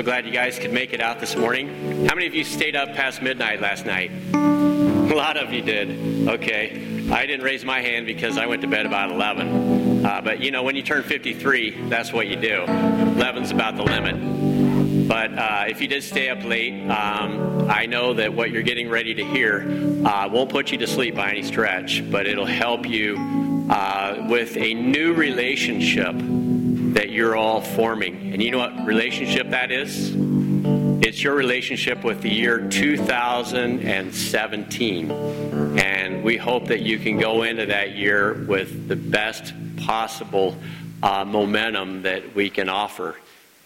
So glad you guys could make it out this morning. How many of you stayed up past midnight last night? A lot of you did. Okay. I didn't raise my hand because I went to bed about 11. Uh, but you know, when you turn 53, that's what you do. 11's about the limit. But uh, if you did stay up late, um, I know that what you're getting ready to hear uh, won't put you to sleep by any stretch, but it'll help you uh, with a new relationship that you're all forming. And you know what relationship that is? It's your relationship with the year 2017. And we hope that you can go into that year with the best possible uh, momentum that we can offer.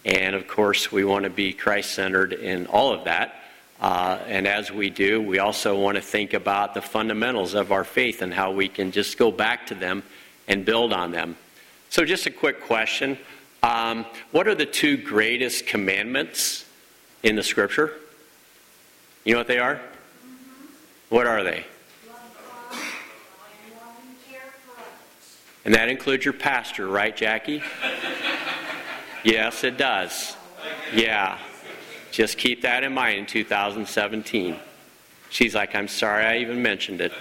And of course, we want to be Christ centered in all of that. Uh, and as we do, we also want to think about the fundamentals of our faith and how we can just go back to them and build on them. So, just a quick question um, What are the two greatest commandments in the scripture? You know what they are? What are they? And that includes your pastor, right, Jackie? yes, it does. Yeah. Just keep that in mind in 2017. She's like, I'm sorry I even mentioned it.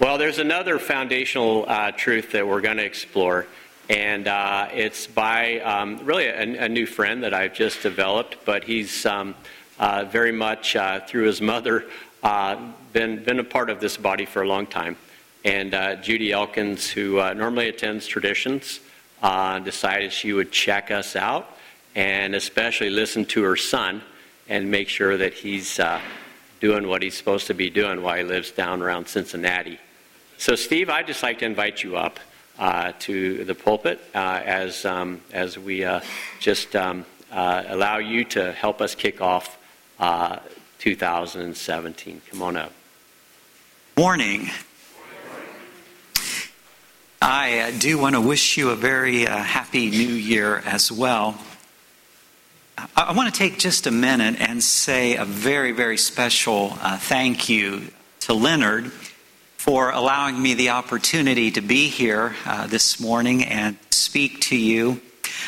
Well, there's another foundational uh, truth that we're going to explore, and uh, it's by um, really a, a, new friend that I've just developed, but he's um, uh, very much uh, through his mother uh, been been a part of this body for a long time. And uh, Judy Elkins, who normally attends traditions, decided she would check us out and especially listen to her son and make sure that he's doing what he's supposed to be doing while he lives down around Cincinnati. So, Steve, I'd just like to invite you up uh, to the pulpit uh, as, um, as we uh, just um, uh, allow you to help us kick off uh, 2017. Come on up. Morning. I uh, do want to wish you a very happy new year as well. I want to take just a minute and say a very, very special thank you to Leonard for allowing me the opportunity to be here uh, this morning and speak to you.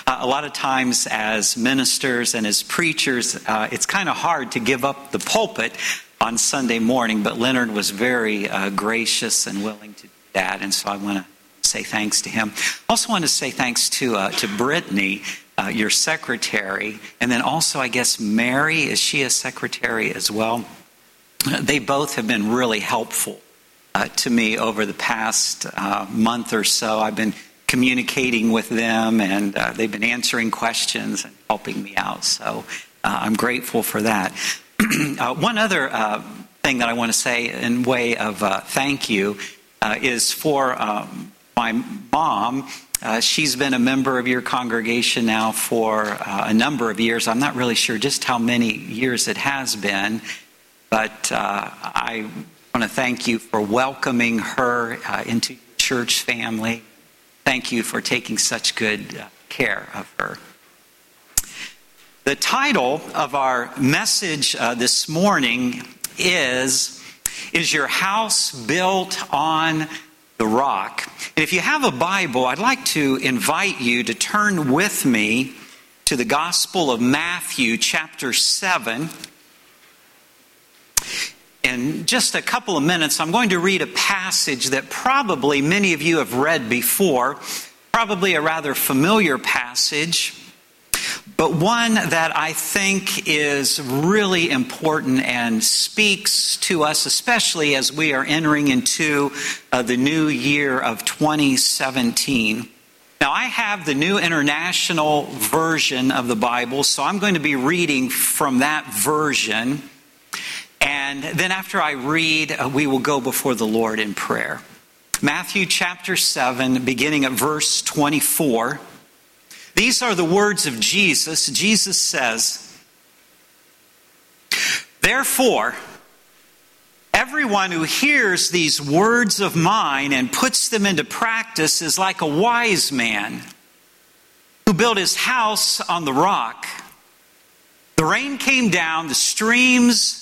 Uh, a lot of times, as ministers and as preachers, uh, it's kind of hard to give up the pulpit on Sunday morning, but Leonard was very uh, gracious and willing to do that, and so I want to say thanks to him. I also want to say thanks to, uh, to Brittany. Uh, your secretary, and then also, I guess, Mary, is she a secretary as well? They both have been really helpful uh, to me over the past uh, month or so. I've been communicating with them, and uh, they've been answering questions and helping me out. So uh, I'm grateful for that. Uh, one other uh, thing that I want to say in way of thank you is for um, my mom. She's been a member of your congregation now for a number of years. I'm not really sure just how many years it has been, but I I want to thank you for welcoming her uh, into church family. Thank you for taking such good uh, care of her. The title of our message uh, this morning is Is Your House Built on the Rock? And if you have a Bible, I'd like to invite you to turn with me to the Gospel of Matthew, chapter 7 in just a couple of minutes, I'm going to read a passage that probably many of you have read before, probably a rather familiar passage, but one that I think is really important and speaks to us, especially as we are entering into uh, the new year of 2017. Now, I have the New International Version of the Bible, so I'm going to be reading from that version. And then after I read, uh, we will go before the Lord in prayer. Matthew chapter 7, beginning at verse 24. These are the words of Jesus. Jesus says, Therefore, everyone who hears these words of mine and puts them into practice is like a wise man who built his house on the rock. The rain came down, the streams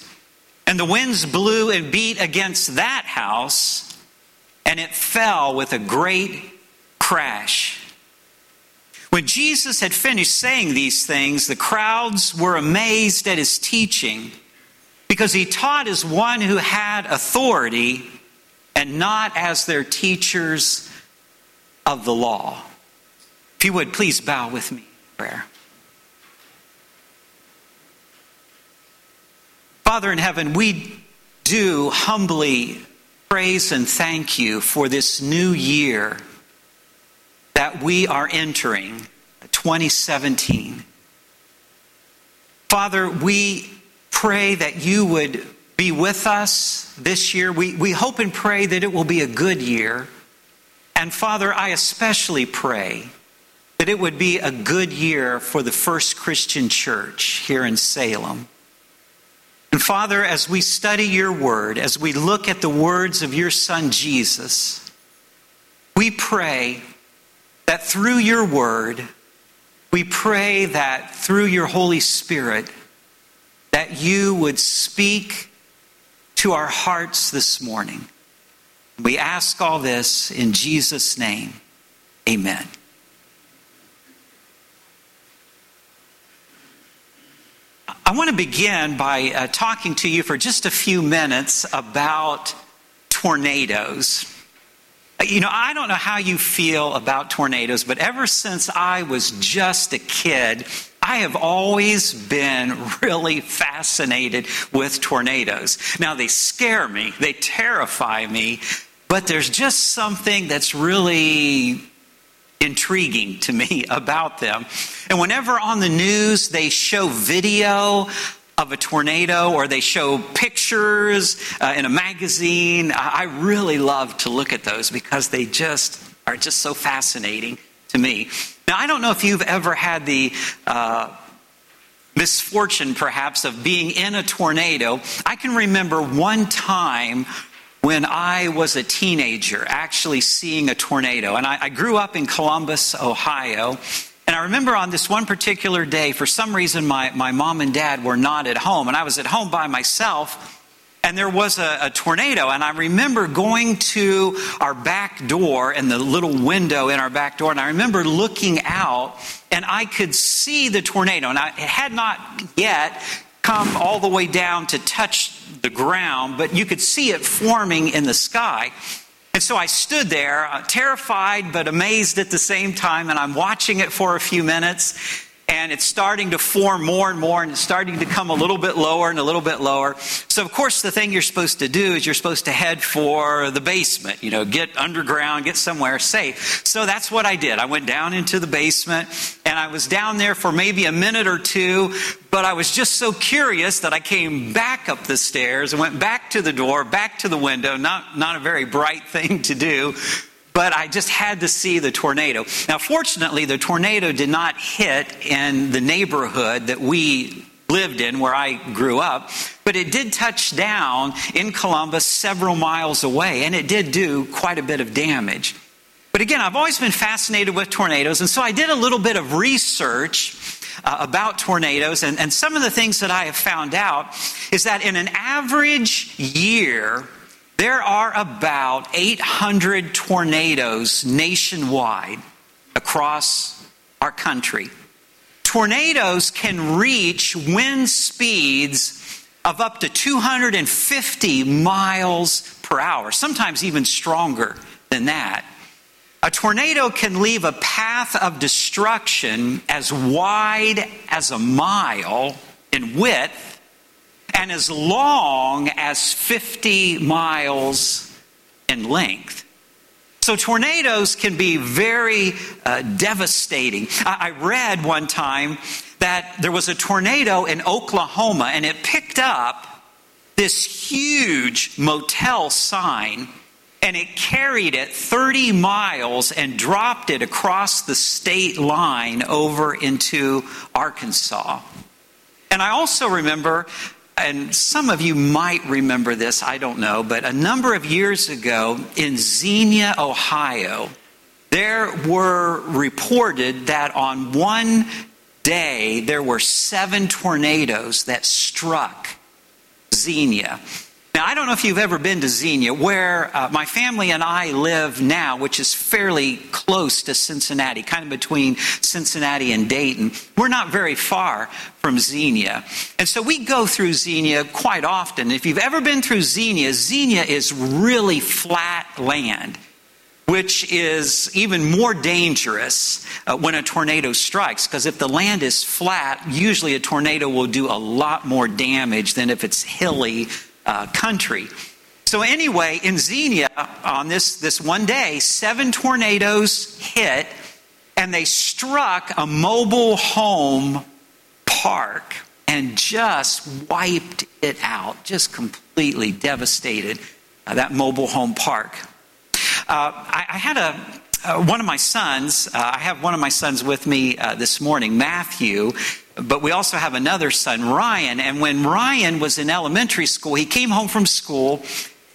and the winds blew and beat against that house, and it fell with a great crash. When Jesus had finished saying these things, the crowds were amazed at his teaching because he taught as one who had authority and not as their teachers of the law. If you would, please bow with me in prayer. Father in heaven, we do humbly praise and thank you for this new year that we are entering, 2017. Father, we pray that you would be with us this year. We, we hope and pray that it will be a good year. And Father, I especially pray that it would be a good year for the First Christian Church here in Salem. And Father, as we study your word, as we look at the words of your Son Jesus, we pray that through your word, we pray that through your Holy Spirit, that you would speak to our hearts this morning. We ask all this in Jesus' name. Amen. I want to begin by uh, talking to you for just a few minutes about tornadoes. You know, I don't know how you feel about tornadoes, but ever since I was just a kid, I have always been really fascinated with tornadoes. Now, they scare me, they terrify me, but there's just something that's really intriguing to me about them. And whenever on the news they show video of a tornado or they show pictures uh, in a magazine. I really love to look at those because they just are just so fascinating to me. Now, I don't know if you've ever had the uh, misfortune, perhaps, of being in a tornado. I can remember one time when I was a teenager actually seeing a tornado. And I, I grew up in Columbus, Ohio. And I remember on this one particular day, for some reason, my, my mom and dad were not at home, and I was at home by myself. And there was a, a, tornado, and I remember going to our back door and the little window in our back door, and I remember looking out, and I could see the tornado. And I, it had not yet come all the way down to touch the ground, but you could see it forming in the sky. And so I stood there, uh, terrified but amazed at the same time, and I'm watching it for a few minutes and it's starting to form more and more and it's starting to come a little bit lower and a little bit lower. So, of course, the thing you're supposed to do is you're supposed to head for the basement, you know, get underground, get somewhere safe. So that's what I did. I went down into the basement and I was down there for maybe a minute or two, but I was just so curious that I came back up the stairs and went back to the door, back to the window. Not, not a very bright thing to do but I just had to see the tornado. Now, fortunately, the tornado did not hit in the neighborhood that we lived in where I grew up, but it did touch down in Columbus several miles away, and it did do quite a bit of damage. But again, I've always been fascinated with tornadoes, and so I did a little bit of research uh, about tornadoes, and, and some of the things that I have found out is that in an average year, there are about 800 tornadoes nationwide across our country. Tornadoes can reach wind speeds of up to 250 miles per hour, sometimes even stronger than that. A tornado can leave a path of destruction as wide as a mile in width and as long as 50 miles in length. So, tornadoes can be very uh, devastating. I-, I read one time that there was a tornado in Oklahoma and it picked up this huge motel sign and it carried it 30 miles and dropped it across the state line over into Arkansas. And I also remember, and some of you might remember this, I don't know, but a number of years ago in Xenia, Ohio, there were reported that on one day there were seven tornadoes that struck Xenia. Now, I don't know if you've ever been to Xenia, where uh, my family and I live now, which is fairly close to Cincinnati, kind of between Cincinnati and Dayton. We're not very far from Xenia. And so we go through Xenia quite often. If you've ever been through Xenia, Xenia is really flat land which is even more dangerous uh, when a tornado strikes. Because if the land is flat, usually a tornado will do a lot more damage than if it's hilly uh, country. So, anyway, in Xenia, on this, this one day, seven tornadoes hit and they struck a mobile home park and just wiped it out, just completely devastated uh, that mobile home park. Uh, I, I, had a, uh, one of my sons, uh, I have one of my sons with me uh, this morning, Matthew, but we also have another son, Ryan. And when Ryan was in elementary school, he came home from school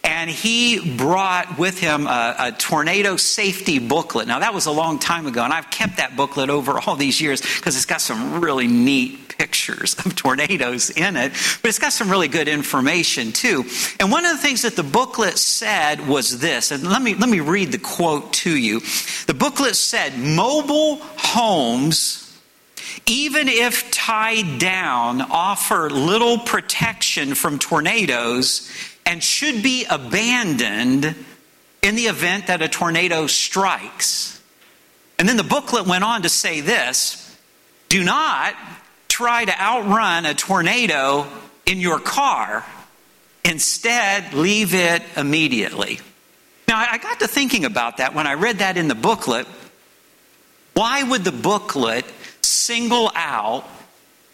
and he brought with him a, a, tornado safety booklet. Now, that was a long time ago, and I've kept that booklet over all these years because it's got some really neat pictures of tornadoes in it, but it's got some really good information too. And one of the things that the booklet said was this, and let me, let me read the quote to you. The booklet said, Mobile homes even if tied down, offer little protection from tornadoes and should be abandoned in the event that a tornado strikes. And then the booklet went on to say this do not try to outrun a tornado in your car. Instead, leave it immediately. Now, I got to thinking about that when I read that in the booklet. Why would the booklet single out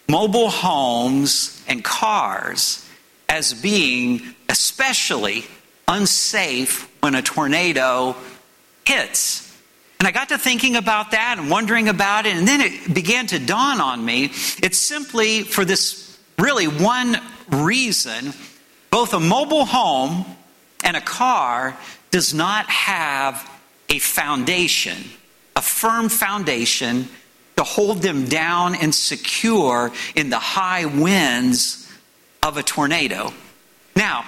mobile homes and cars as being especially unsafe when a tornado hits. And I got to thinking about that and wondering about it, and then it began to dawn on me. It's simply for this really one reason both a mobile home and a car does not have a foundation, a firm foundation to hold them down and secure in the high winds of a tornado. Now,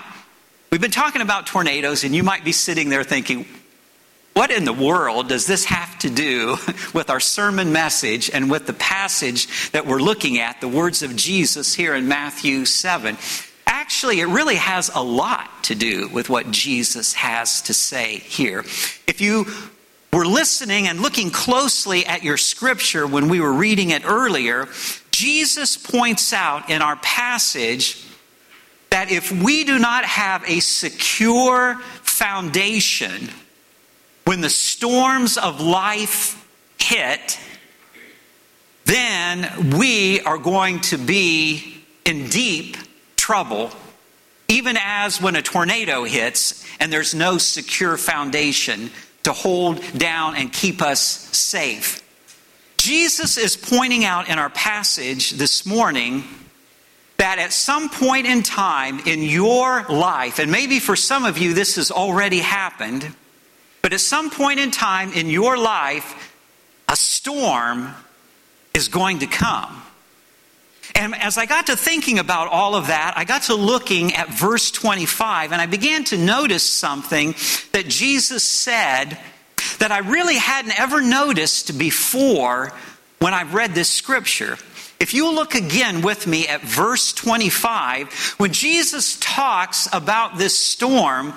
we've been talking about tornadoes, and you might be sitting there thinking, what in the world does this have to do with our sermon message and with the passage that we're looking at, the words of Jesus here in Matthew 7? Actually, it really has a lot to do with what Jesus has to say here. If you were listening and looking closely at your scripture when we were reading it earlier, Jesus points out in our passage that if we do not have a secure foundation when the storms of life hit, then we are going to be in deep trouble, even as when a tornado hits and there's no secure foundation to hold down and keep us safe. Jesus is pointing out in our passage this morning that at some point in time in your life, and maybe for some of you this has already happened, but at some point in time in your life, a storm is going to come. And as I got to thinking about all of that, I got to looking at verse 25, and I began to notice something that Jesus said that I really hadn't ever noticed before when I read this scripture. If you look again with me at verse 25, when Jesus talks about this storm,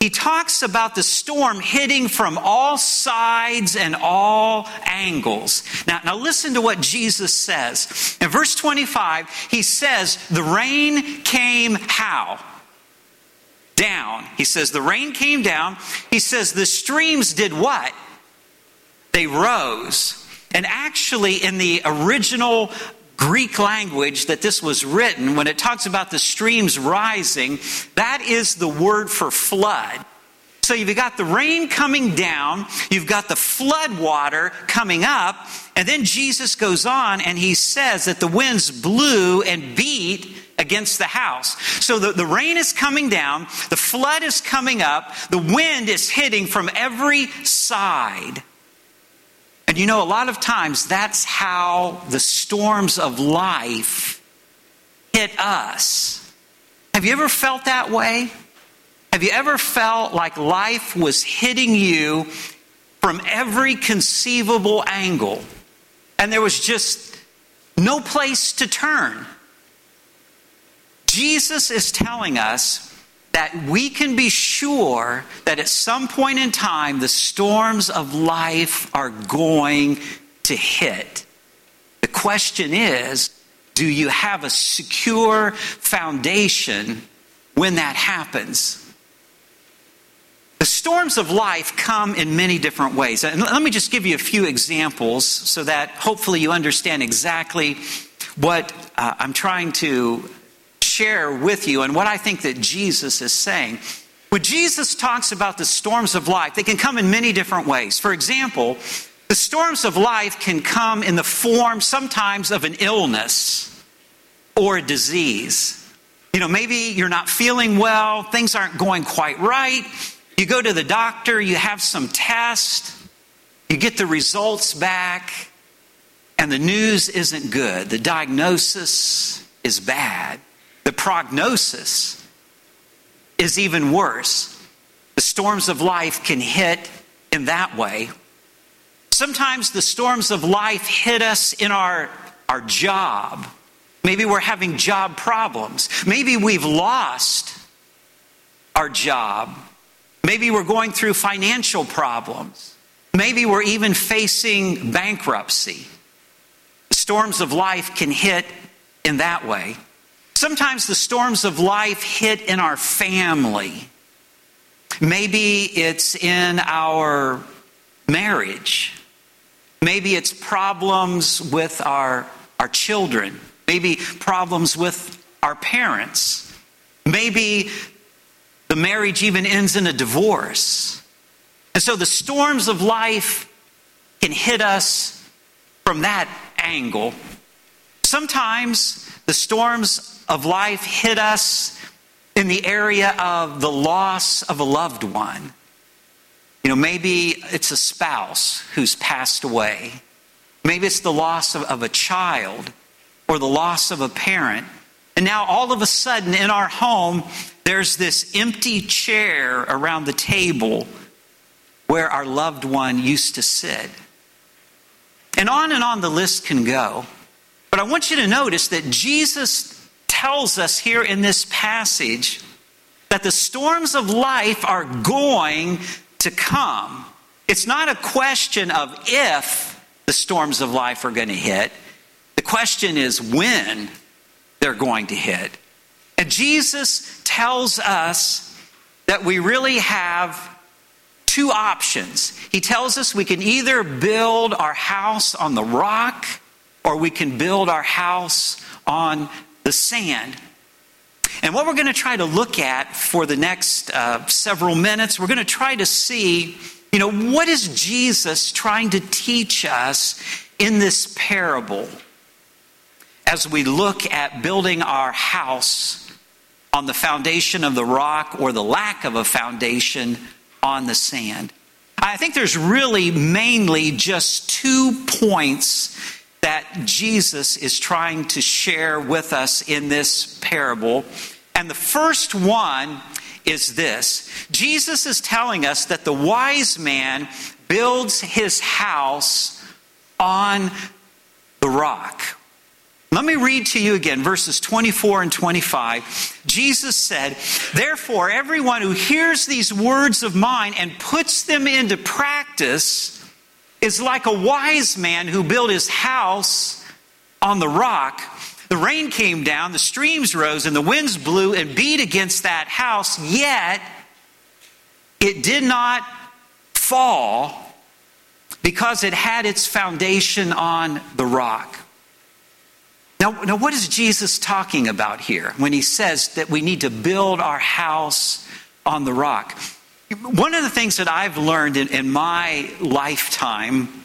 he talks about the storm hitting from all sides and all angles. Now, now listen to what Jesus says. In verse 25, he says, The rain came how? Down. He says, The rain came down. He says, The streams did what? They rose. And actually, in the original Greek language that this was written, when it talks about the streams rising, that is the word for flood. So you've got the rain coming down, you've got the flood water coming up, and then Jesus goes on and he says that the winds blew and beat against the house. So the, the rain is coming down, the flood is coming up, the wind is hitting from every side. And you know, a lot of times that's how the storms of life hit us. Have you ever felt that way? Have you ever felt like life was hitting you from every conceivable angle and there was just no place to turn? Jesus is telling us that we can be sure that at some point in time the storms of life are going to hit. The question is do you have a secure foundation when that happens? The storms of life come in many different ways. And let me just give you a few examples so that hopefully you understand exactly what uh, I'm trying to share with you and what I think that Jesus is saying. When Jesus talks about the storms of life, they can come in many different ways. For example, the storms of life can come in the form sometimes of an illness or a disease. You know, maybe you're not feeling well, things aren't going quite right you go to the doctor, you have some test, you get the results back, and the news isn't good. The diagnosis is bad. The prognosis is even worse. The storms of life can hit in that way. Sometimes the storms of life hit us in our, our job. Maybe we're having job problems. Maybe we've lost our job. Maybe we're going through financial problems. Maybe we're even facing bankruptcy. Storms of life can hit in that way. Sometimes the storms of life hit in our family. Maybe it's in our marriage. Maybe it's problems with our, our children. Maybe problems with our parents. Maybe the marriage even ends in a divorce. And so the storms of life can hit us from that angle. Sometimes the storms of life hit us in the area of the loss of a loved one. You know, maybe it's a spouse who's passed away. Maybe it's the loss of, of a child or the loss of a parent. And now all of a sudden in our home, there's this empty chair around the table where our loved one used to sit. And on and on the list can go. But I want you to notice that Jesus tells us here in this passage that the storms of life are going to come. It's not a question of if the storms of life are going to hit, the question is when they're going to hit. And Jesus tells us that we really have two options. He tells us we can either build our house on the rock or we can build our house on the sand. And what we're going to try to look at for the next uh, several minutes, we're going to try to see, you know, what is Jesus trying to teach us in this parable as we look at building our house on the foundation of the rock or the lack of a foundation on the sand. I think there's really mainly just two points that Jesus is trying to share with us in this parable. And the first one is this Jesus is telling us that the wise man builds his house on the rock. Let me read to you again verses 24 and 25. Jesus said, Therefore, everyone who hears these words of mine and puts them into practice is like a wise man who built his house on the rock. The rain came down, the streams rose, and the winds blew and beat against that house, yet it did not fall because it had its foundation on the rock. Now, now, what is Jesus talking about here when he says that we need to build our house on the rock? One of the things that I've learned in, in my lifetime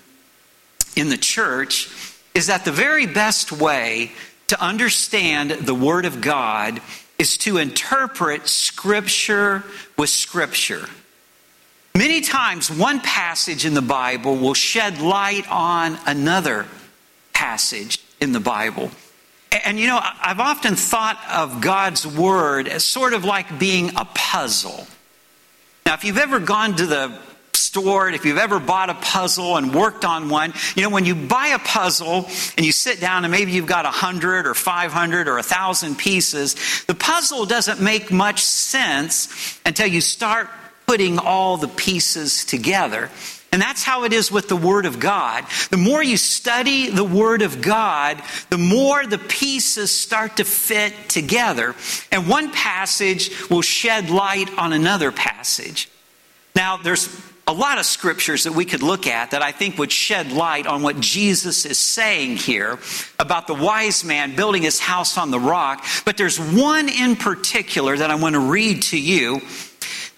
in the church is that the very best way to understand the Word of God is to interpret Scripture with Scripture. Many times, one passage in the Bible will shed light on another passage in the Bible. And you know, I've often thought of God's Word as sort of like being a puzzle. Now, if you've ever gone to the store, if you've ever bought a puzzle and worked on one, you know, when you buy a puzzle and you sit down and maybe you've got a hundred or 500 or a thousand pieces, the puzzle doesn't make much sense until you start putting all the pieces together. And that's how it is with the Word of God. The more you study the Word of God, the more the pieces start to fit together. And one passage will shed light on another passage. Now, there's a lot of scriptures that we could look at that I think would shed light on what Jesus is saying here about the wise man building his house on the rock. But there's one in particular that I want to read to you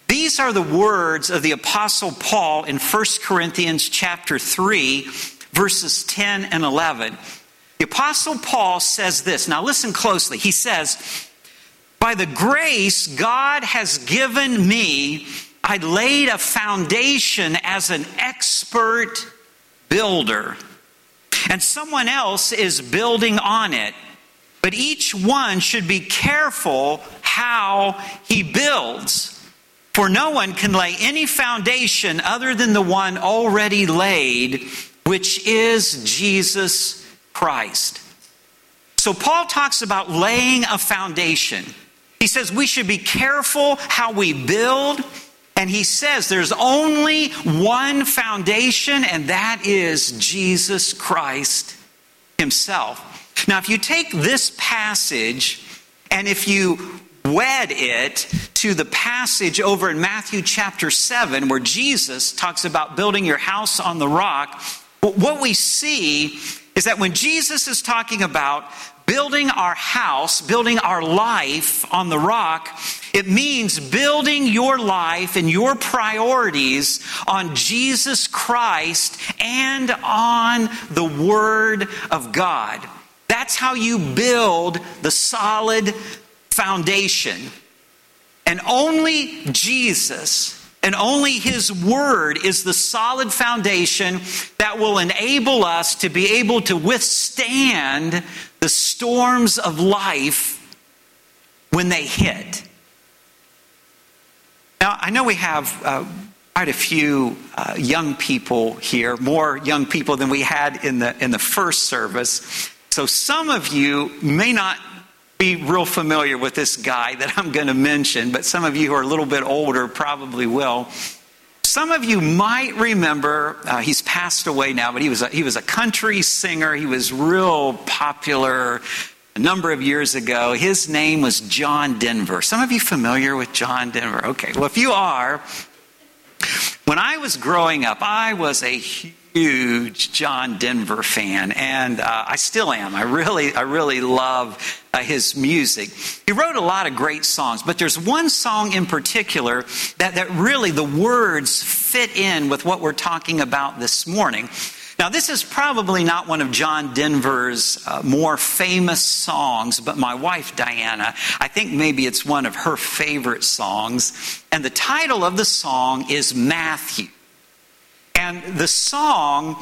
these are the words of the apostle Paul in 1 Corinthians chapter 3 verses 10 and 11. The apostle Paul says this. Now listen closely. He says, "By the grace God has given me, I laid a foundation as an expert builder, and someone else is building on it. But each one should be careful how he builds." For no one can lay any foundation other than the one already laid, which is Jesus Christ. So Paul talks about laying a foundation. He says we should be careful how we build. And he says there's only one foundation, and that is Jesus Christ himself. Now, if you take this passage and if you wed it to the passage over in Matthew chapter 7 where Jesus talks about building your house on the rock. What we see is that when Jesus is talking about building our house, building our life on the rock, it means building your life and your priorities on Jesus Christ and on the Word of God. That's how you build the solid foundation. And only Jesus and only His Word is the solid foundation that will enable us to be able to withstand the storms of life when they hit. Now, I know we have uh, quite a few uh, young people here, more young people than we had in the, in the first service. So some of you may not be real familiar with this guy that I'm going to mention, but some of you who are a little bit older probably will. Some of you might remember, uh, he's passed away now, but he was, a, he was a country singer. He was real popular a number of years ago. His name was John Denver. Some of you familiar with John Denver? Okay, well, if you are, when I was growing up, I was a huge John Denver fan, and uh, I still am. I really, I really love uh, his music. He wrote a lot of great songs, but there's one song in particular that, that really the words fit in with what we're talking about this morning. Now, this is probably not one of John Denver's uh, more famous songs, but my wife Diana, I think maybe it's one of her favorite songs. And the title of the song is Matthew. And the song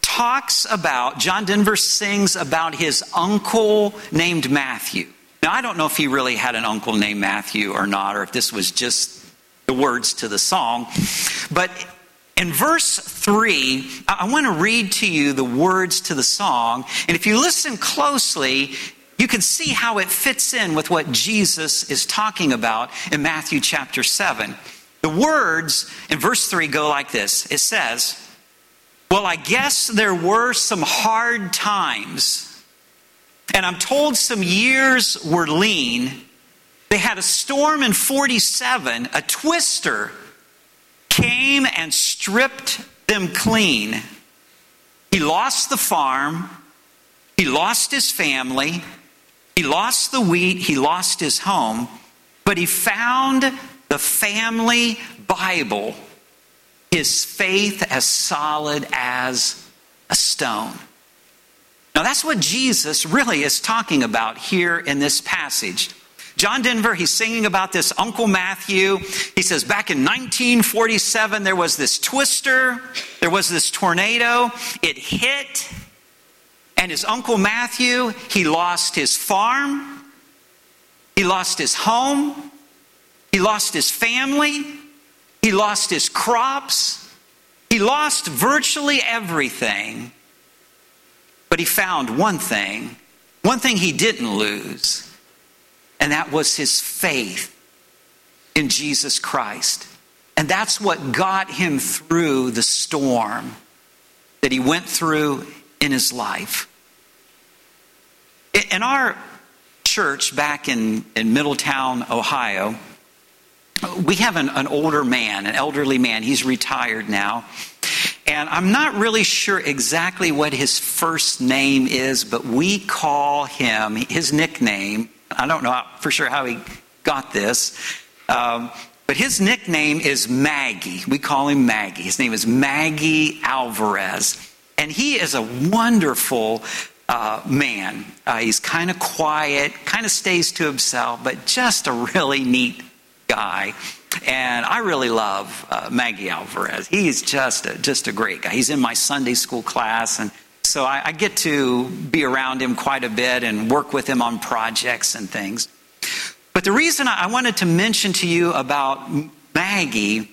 talks about, John Denver sings about his uncle named Matthew. Now, I don't know if he really had an uncle named Matthew or not, or if this was just the words to the song. But in verse 3, I want to read to you the words to the song. And if you listen closely, you can see how it fits in with what Jesus is talking about in Matthew chapter 7. The words in verse 3 go like this. It says, Well, I guess there were some hard times, and I'm told some years were lean. They had a storm in 47, a twister came and stripped them clean. He lost the farm, he lost his family, he lost the wheat, he lost his home, but he found the family Bible, his faith as solid as a stone. Now, that's what Jesus really is talking about here in this passage. John Denver, he's singing about this Uncle Matthew. He says, back in 1947, there was this twister, there was this tornado. It hit, and his Uncle Matthew, he lost his farm, he lost his home, he lost his family, he lost his crops, he lost virtually everything. But he found one thing, one thing he didn't lose and that was his faith in Jesus Christ. And that's what got him through the storm that he went through in his life. In our church back in, in Middletown, Ohio, we have an, an older man, an elderly man. He's retired now. And I'm not really sure exactly what his first name is, but we call him, his nickname I don't know for sure how he got this. Um, but his nickname is Maggie. We call him Maggie. His name is Maggie Alvarez. And he is a wonderful uh, man. Uh, he's kind of quiet, kind of stays to himself, but just a really neat guy. And I really love uh, Maggie Alvarez. He's just a, just a great guy. He's in my Sunday school class, and so I, I get to be around him quite a bit and work with him on projects and things. But the reason I wanted to mention to you about Maggie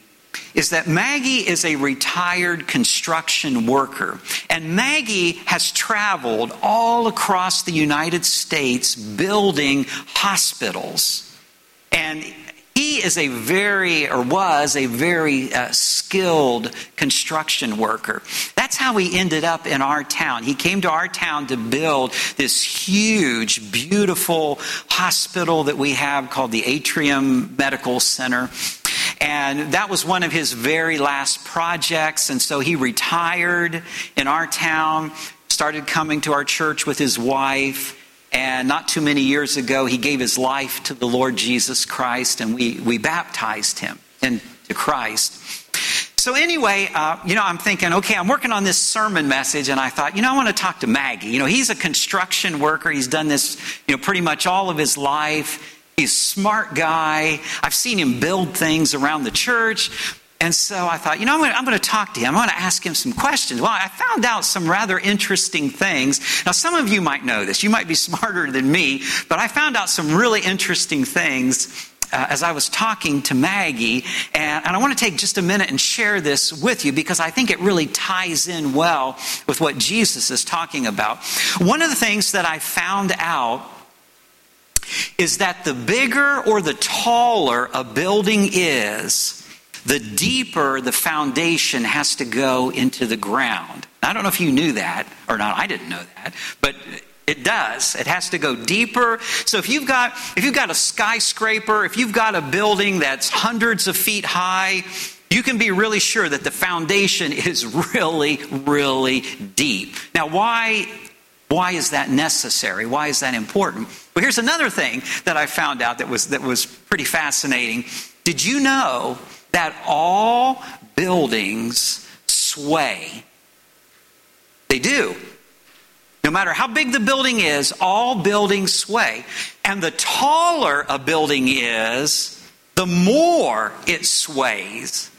is that Maggie is a retired construction worker. And Maggie has traveled all across the United States building hospitals. And he is a very, or was a very uh, skilled construction worker. That's how he ended up in our town. He came to our town to build this huge, beautiful hospital that we have called the Atrium Medical Center. And that was one of his very last projects. And so he retired in our town, started coming to our church with his wife. And not too many years ago, he gave his life to the Lord Jesus Christ, and we, we baptized him into Christ. So, anyway, uh, you know, I'm thinking, okay, I'm working on this sermon message, and I thought, you know, I want to talk to Maggie. You know, he's a construction worker, he's done this, you know, pretty much all of his life. He's a smart guy. I've seen him build things around the church. And so I thought, you know, I'm going, to, talk to him. I'm going to ask him some questions. Well, I found out some rather interesting things. Now, some of you might know this. You might be smarter than me, but I found out some really interesting things uh, as I was talking to Maggie. And, and I want to take just a minute and share this with you because I think it really ties in well with what Jesus is talking about. One of the things that I found out is that the bigger or the taller a building is, the deeper the foundation has to go into the ground. I don't know if you knew that or not. I didn't know that. But it does. It has to go deeper. So if you've got if you've got a skyscraper, if you've got a building that's hundreds of feet high, you can be really sure that the foundation is really really deep. Now why why is that necessary? Why is that important? Well, here's another thing that I found out that was that was pretty fascinating. Did you know that all buildings sway. They do. No matter how big the building is, all buildings sway. And the taller a building is, the more it sways.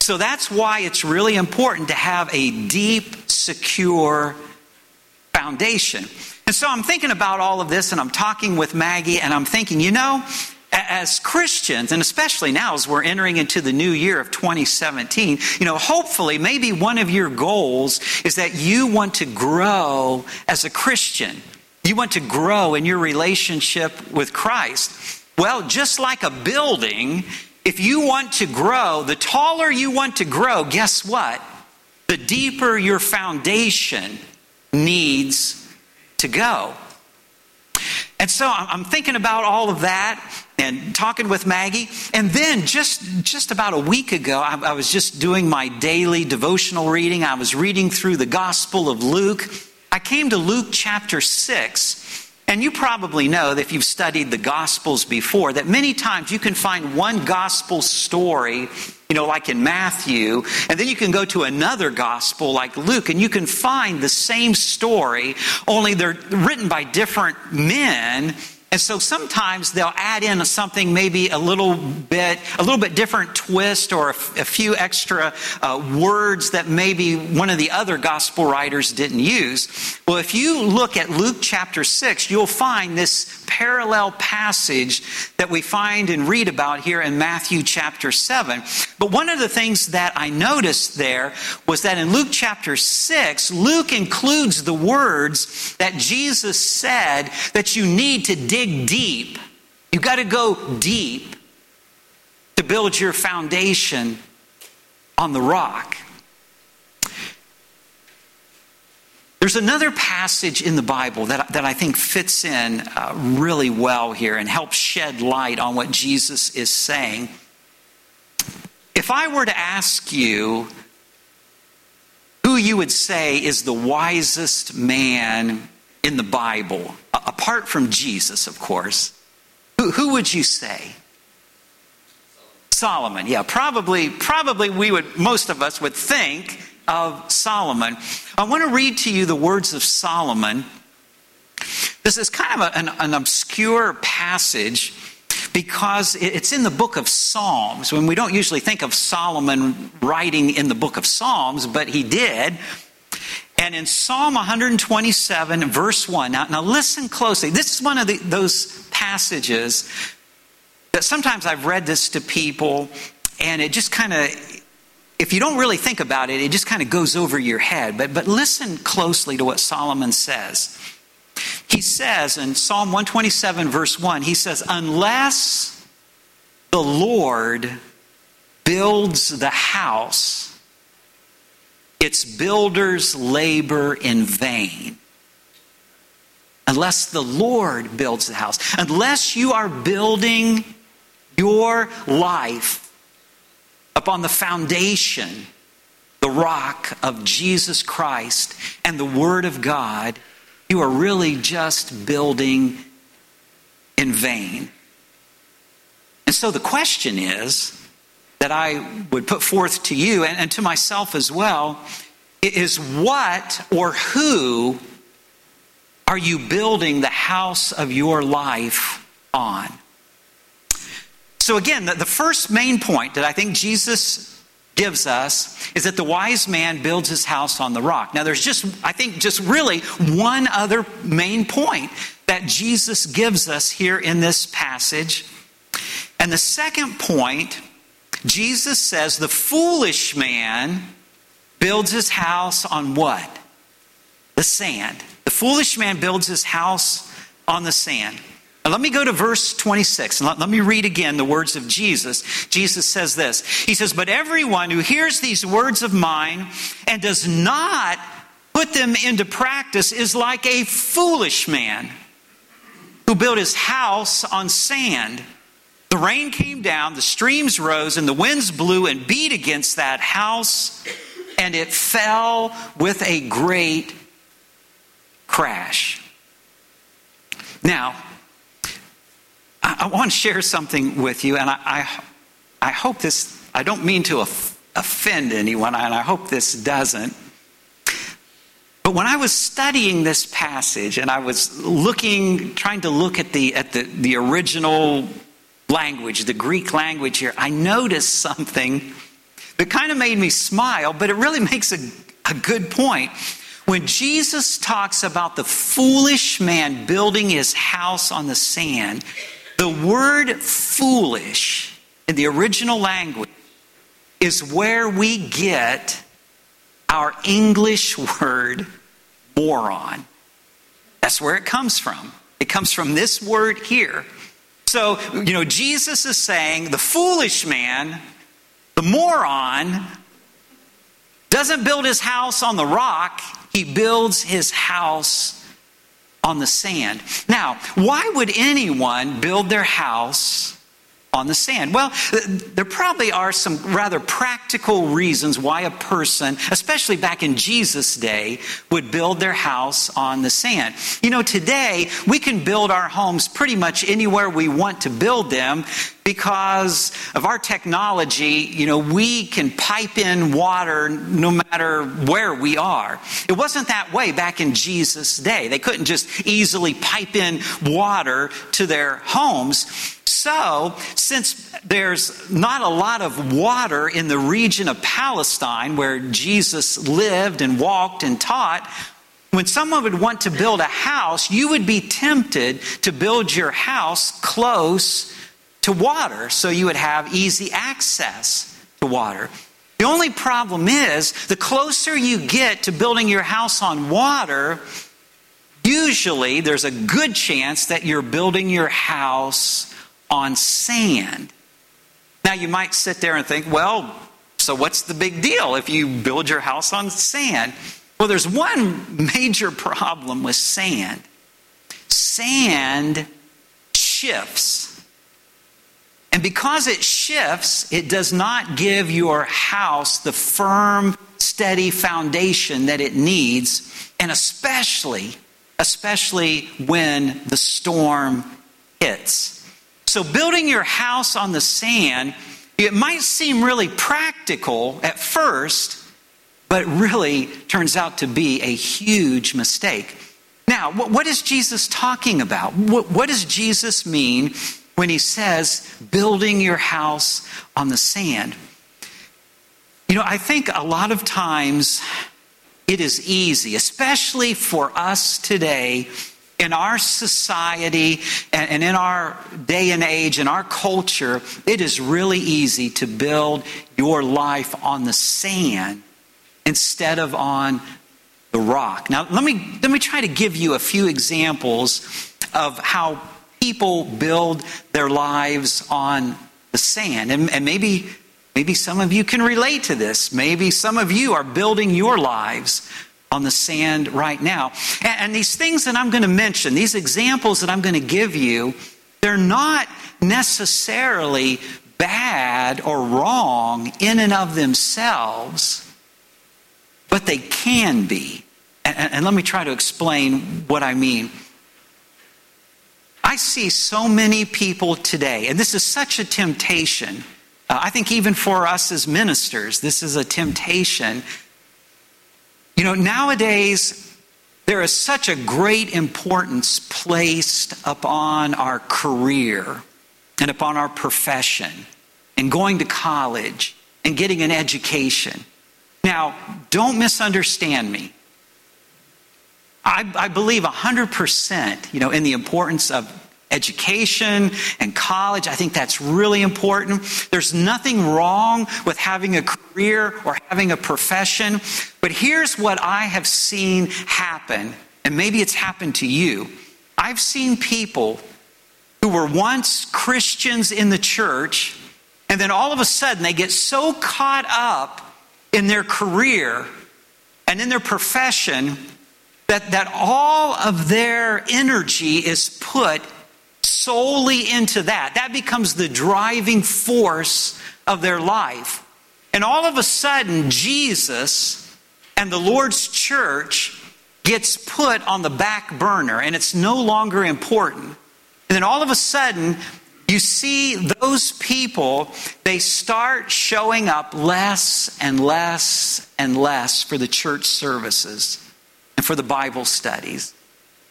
So that's why it's really important to have a deep, secure foundation. And so I'm thinking about all of this and I'm talking with Maggie and I'm thinking, you know, as Christians, and especially now as we're entering into the new year of 2017, you know, hopefully, maybe one of your goals is that you want to grow as a Christian. You want to grow in your relationship with Christ. Well, just like a building, if you want to grow, the taller you want to grow, guess what? The deeper your foundation needs to go. And so I'm thinking about all of that and talking with Maggie. And then just, just about a week ago, I, I, was just doing my daily devotional reading. I was reading through the Gospel of Luke. I came to Luke chapter 6. And you probably know that if you've studied the Gospels before, that many times you can find one Gospel story, you know, like in Matthew, and then you can go to another Gospel like Luke, and you can find the same story, only they're written by different men and so sometimes they'll add in something maybe a little bit, a little bit different twist or a, few extra uh, words that maybe one of the other gospel writers didn't use. Well, if you look at Luke chapter 6, you'll find this parallel passage that we find and read about here in Matthew chapter 7. But one of the things that I noticed there was that in Luke chapter 6, Luke includes the words that Jesus said that you need to dig deep. You've got to go deep to build your foundation on the rock. There's another passage in the Bible that, that I think fits in uh, really well here and helps shed light on what Jesus is saying. If I were to ask you who you would say is the wisest man in the Bible, apart from Jesus, of course, who, who would you say? Solomon. Yeah, probably, probably we would, most of us would think of Solomon. I want to read to you the words of Solomon. This is kind of a, an, an obscure passage because it's in the book of Psalms. When we don't usually think of Solomon writing in the book of Psalms, but he did. And in Psalm 127, verse 1, now, now listen closely. This is one of the, those passages that sometimes I've read this to people, and it just kind of if you don't really think about it, it just kind of goes over your head. But, but listen closely to what Solomon says. He says in Psalm 127, verse 1, he says, Unless the Lord builds the house, its builders labor in vain. Unless the Lord builds the house, unless you are building your life upon the foundation, the rock of Jesus Christ and the Word of God, you are really just building in vain. And so the question is that I would put forth to you and, and to myself as well is what or who are you building the house of your life on? So, again, the, the first main point that I think Jesus gives us is that the wise man builds his house on the rock. Now, there's just, I think, just really one other main point that Jesus gives us here in this passage. And the second point, Jesus says the foolish man builds his house on what? The sand. The foolish man builds his house on the sand. Now, let me go to verse 26 and let, let me read again the words of Jesus. Jesus says this He says, But everyone who hears these words of mine and does not put them into practice is like a foolish man who built his house on sand. The rain came down, the streams rose, and the winds blew and beat against that house, and it fell with a great crash. Now, I, I want to share something with you, and I, I, I hope this, I don't mean to offend anyone, and I hope this doesn't. But when I was studying this passage and I was looking, trying to look at the, at the, the original language, the Greek language here, I noticed something that kind of made me smile, but it really makes a, a good point. When Jesus talks about the foolish man building his house on the sand, the word foolish in the original language is where we get our English word moron. That's where it comes from. It comes from this word here. So, you know, Jesus is saying the foolish man, the moron, doesn't build his house on the rock, he builds his house on the sand. Now, why would anyone build their house on the sand? Well, there probably are some rather practical reasons why a person, especially back in Jesus' day, would build their house on the sand. You know, today we can build our homes pretty much anywhere we want to build them because of our technology, you know, we can pipe in water no matter where we are. It wasn't that way back in Jesus' day. They couldn't just easily pipe in water to their homes. So, since there's not a lot of water in the region of Palestine where Jesus lived and walked and taught, when someone would want to build a house, you would be tempted to build your house close to water so you would have easy access to water. The only problem is the closer you get to building your house on water, usually there's a good chance that you're building your house on sand. Now you might sit there and think, well, so what's the big deal if you build your house on sand? Well, there's one major problem with sand sand shifts. And because it shifts, it does not give your house the firm, steady foundation that it needs, and especially, especially when the storm hits. So, building your house on the sand, it might seem really practical at first, but really turns out to be a huge mistake. Now, what is Jesus talking about? What does Jesus mean when he says building your house on the sand. You know, I think a lot of times it is easy, especially for us today in our society and in our day and age, in our culture, it is really easy to build your life on the sand instead of on the rock. Now, let me, let me try to give you a few examples of how people build their lives on the sand. And, and, maybe, maybe some of you can relate to this. Maybe some of you are building your lives on the sand right now. And, and these things that I'm going to mention, these examples that I'm going to give you, they're not necessarily bad or wrong in and of themselves, but they can be. And, and let me try to explain what I mean. I see so many people today, and this is such a temptation. Uh, I think even for us as ministers, this is a temptation. You know, nowadays, there is such a great importance placed upon our career and upon our profession and going to college and getting an education. Now, don't misunderstand me. I, I believe 100%, you know, in the importance of education and college. I think that's really important. There's nothing wrong with having a career or having a profession. But here's what I have seen happen, and maybe it's happened to you. I've seen people who were once Christians in the church, and then all of a sudden they get so caught up in their career and in their profession that, that all of their energy is put solely into that. That becomes the driving force of their life. And all of a sudden, Jesus and the Lord's church gets put on the back burner and it's no longer important. And then all of a sudden, you see those people, they start showing up less and less and less for the church services and for the Bible studies.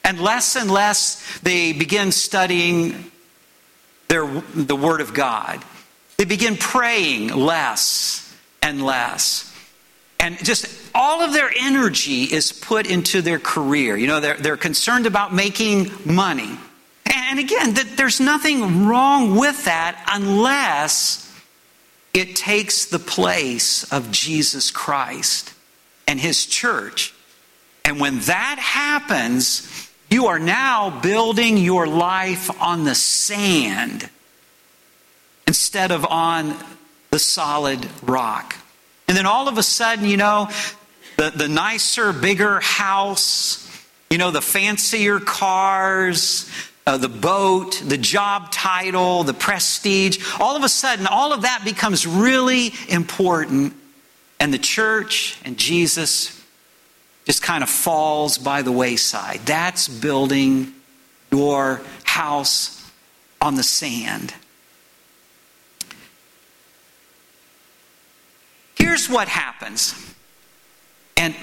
And less and less they begin studying their, the Word of God. They begin praying less and less. And just all of their energy is put into their career. You know, they're, they're concerned about making money. And again, there's nothing wrong with that unless it takes the place of Jesus Christ and His church. And when that happens, you are now building your life on the sand instead of on the solid rock. And then all of a sudden, you know, the, the nicer, bigger house, you know, the fancier cars, uh, the boat, the job title, the prestige, all of a sudden, all of that becomes really important. And the church and Jesus just kind of falls by the wayside. That's building your house on the sand. Here's what happens. And,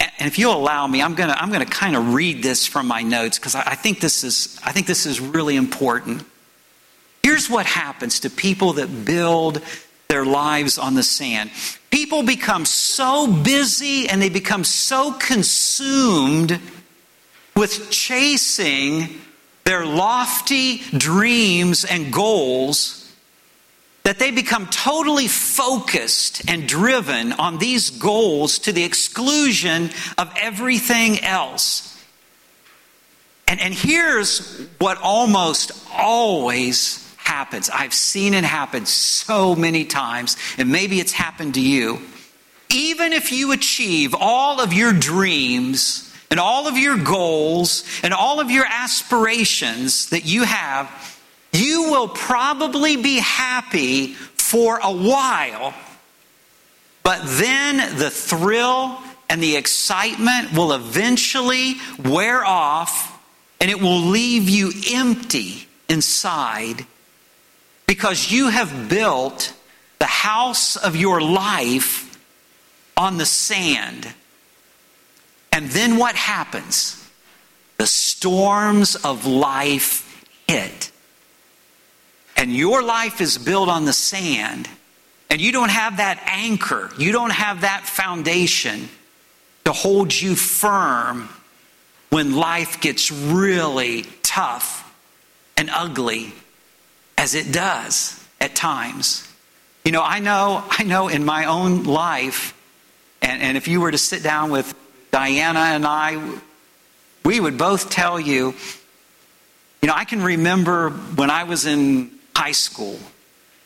and if you'll allow me, I'm going to I'm to kind of read this from my notes because I, I, think this is, I think this is really important. Here's what happens to people that build their lives on the sand. People become so busy and they become so consumed with chasing their lofty dreams and goals that they become totally focused and driven on these goals to the exclusion of everything else. And, and here's what almost always happens. I've seen it happen so many times, and maybe it's happened to you. Even if you achieve all of your dreams and all of your goals and all of your aspirations that you have, you will probably be happy for a while, but then the thrill and the excitement will eventually wear off and it will leave you empty inside because you have built the house of your life on the sand. And then what happens? The storms of life hit. And your life is built on the sand. And you don't have that anchor, you don't have that foundation to hold you firm when life gets really tough and ugly as it does at times. You know, I know, I know in my own life, and, and if you were to sit down with Diana and I, we would both tell you, you know, I can remember when I was in high school,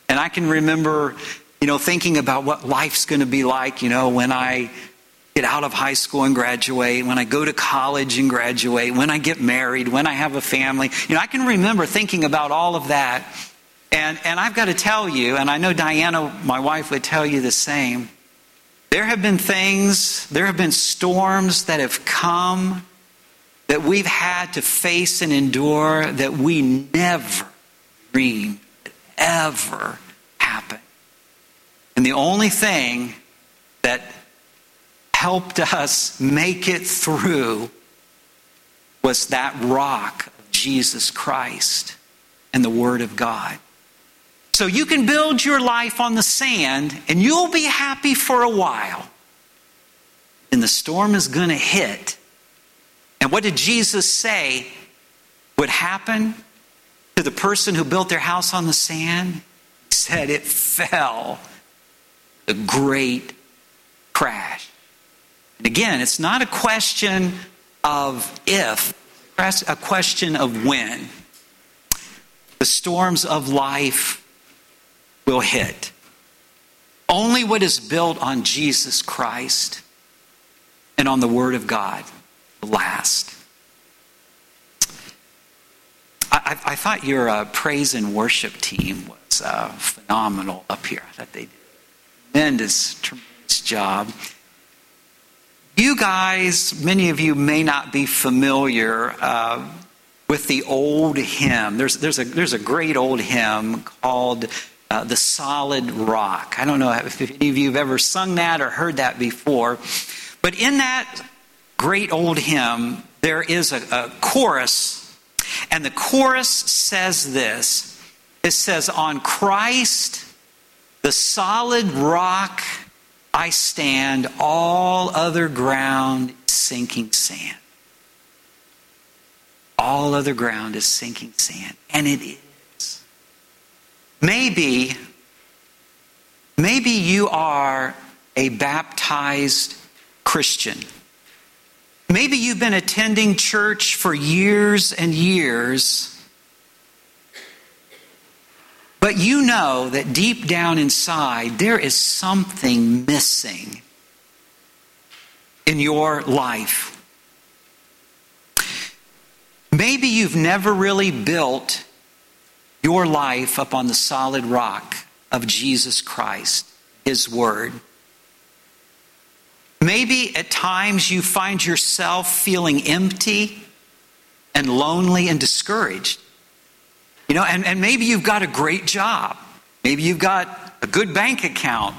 and I can remember, you know, thinking about what life's going to be like, you know, when I get out of high school and graduate, when I go to college and graduate, when I get married, when I have a family. You know, I can remember thinking about all of that. And, and I've got to tell you, and I know Diana, my wife, would tell you the same. There have been things, there have been storms that have come that we've had to face and endure that we never dreamed ever happen. And the only thing that helped us make it through was that rock of Jesus Christ and the Word of God. So you can build your life on the sand and you'll be happy for a while. And the storm is going to hit. And what did Jesus say would happen to the person who built their house on the sand? He said it fell. A great crash. And again, it's not a question of if, it's a question of when. The storms of life will hit. Only what is built on Jesus Christ and on the Word of God will last. I, I thought your uh, praise and worship team was uh, phenomenal up here. I thought they did a tremendous, tremendous job. You guys, many of you may not be familiar uh, with the old hymn. There's, there's, a, there's a great old hymn called uh, The Solid Rock. I don't know if any of you have ever sung that or heard that before, but in that great old hymn, there is a, a chorus, and the chorus says this it says, On Christ, the solid rock I stand, all other ground is sinking sand. All other ground is sinking sand. And it is. Maybe, maybe you are a baptized Christian. Maybe you've been attending church for years and years but you know that deep down inside, there is something missing in your life. Maybe you've never really built your life up on the solid rock of Jesus Christ, His Word. Maybe at times you find yourself feeling empty and lonely and discouraged. You know, and, and maybe you've got a great job. Maybe you've got a good bank account.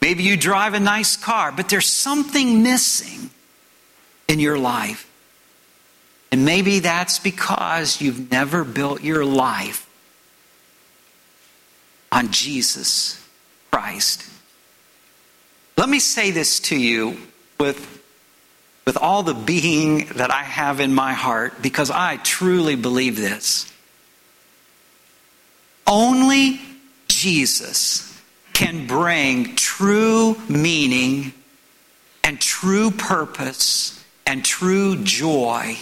Maybe you drive a nice car, but there's something missing in your life. And maybe that's because you've never built your life on Jesus Christ. Let me say this to you with, with all the being that I have in my heart because I truly believe this. Only Jesus can bring true meaning and true purpose and true joy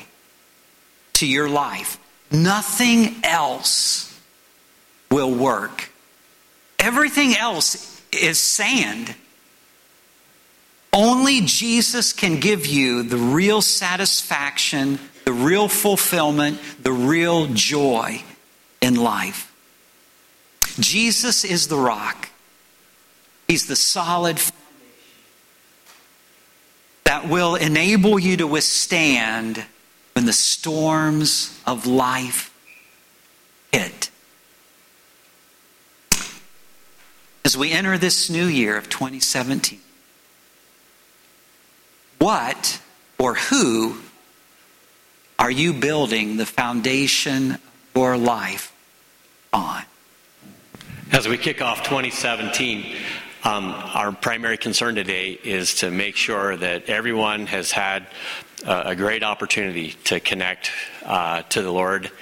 to your life. Nothing else will work. Everything else is sand. Only Jesus can give you the real satisfaction, the real fulfillment, the real joy in life. Jesus is the rock. He's the solid foundation that will enable you to withstand when the storms of life hit. As we enter this new year of 2017, what or who are you building the foundation of your life on? As we kick off 2017, um, our primary concern today is to make sure that everyone has had uh, a great opportunity to connect uh, to the Lord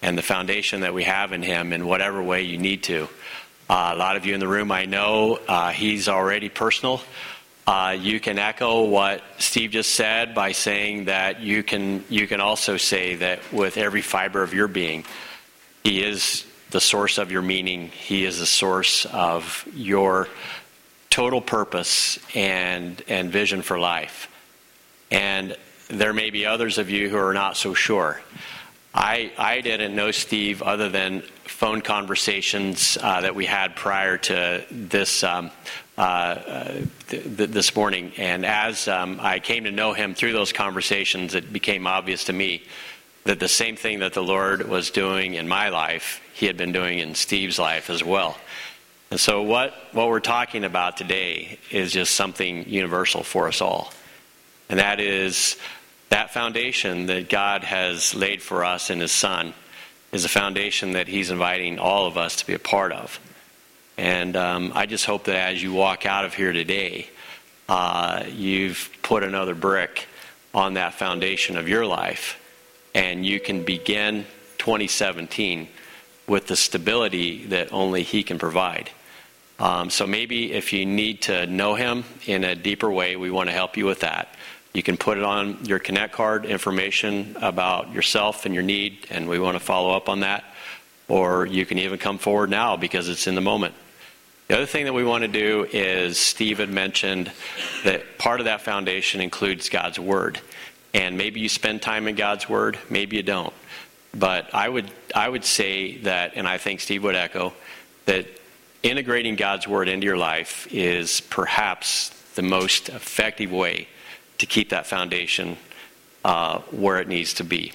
and the foundation that we have in Him in whatever way you need to. Uh, a lot of you in the room, I know, uh, He's already personal. Uh, you can echo what Steve just said by saying that you can you can also say that with every fiber of your being, He is the source of your meaning. He is the source of your total purpose and, and vision for life. And there may be others of you who are not so sure. I, I didn't know Steve other than phone conversations uh, that we had prior to this um, uh, th- th- this morning. And as um, I came to know him through those conversations, it became obvious to me that the same thing that the Lord was doing in my life, He had been doing in Steve's life as well. And so, what, what we're talking about today is just something universal for us all. And that is that foundation that God has laid for us in His Son is a foundation that He's inviting all of us to be a part of. And um, I just hope that as you walk out of here today, uh, you've put another brick on that foundation of your life and you can begin 2017 with the stability that only He can provide. Um, so maybe if you need to know Him in a deeper way, we want to help you with that. You can put it on your Connect card information about yourself and your need, and we want to follow up on that. Or you can even come forward now because it's in the moment. The other thing that we want to do is Steve had mentioned that part of that foundation includes God's Word. And maybe you spend time in God's Word, maybe you don't. But I would, I would say that, and I think Steve would echo, that integrating God's Word into your life is perhaps the most effective way to keep that foundation uh, where it needs to be.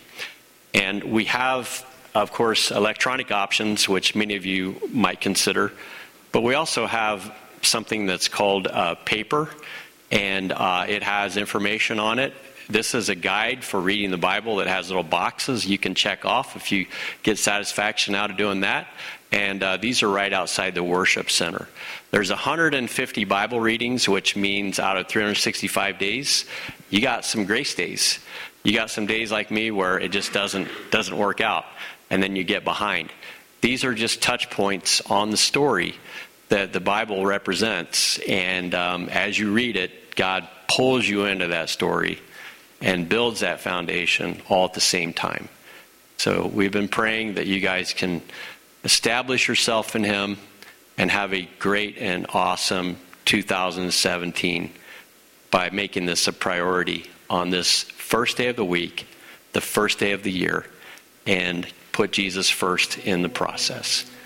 And we have, of course, electronic options, which many of you might consider, but we also have something that's called uh, paper, and uh, it has information on it this is a guide for reading the Bible that has little boxes you can check off if you get satisfaction out of doing that. And uh, these are right outside the worship center. There's 150 Bible readings, which means out of 365 days, you got some grace days. You got some days like me where it just doesn't doesn't work out, and then you get behind. These are just touch points on the story that the Bible represents, and um, as you read it, God pulls you into that story and builds that foundation all at the same time. So we've been praying that you guys can establish yourself in Him and have a great and awesome 2017 by making this a priority on this first day of the week, the first day of the year, and put Jesus first in the process.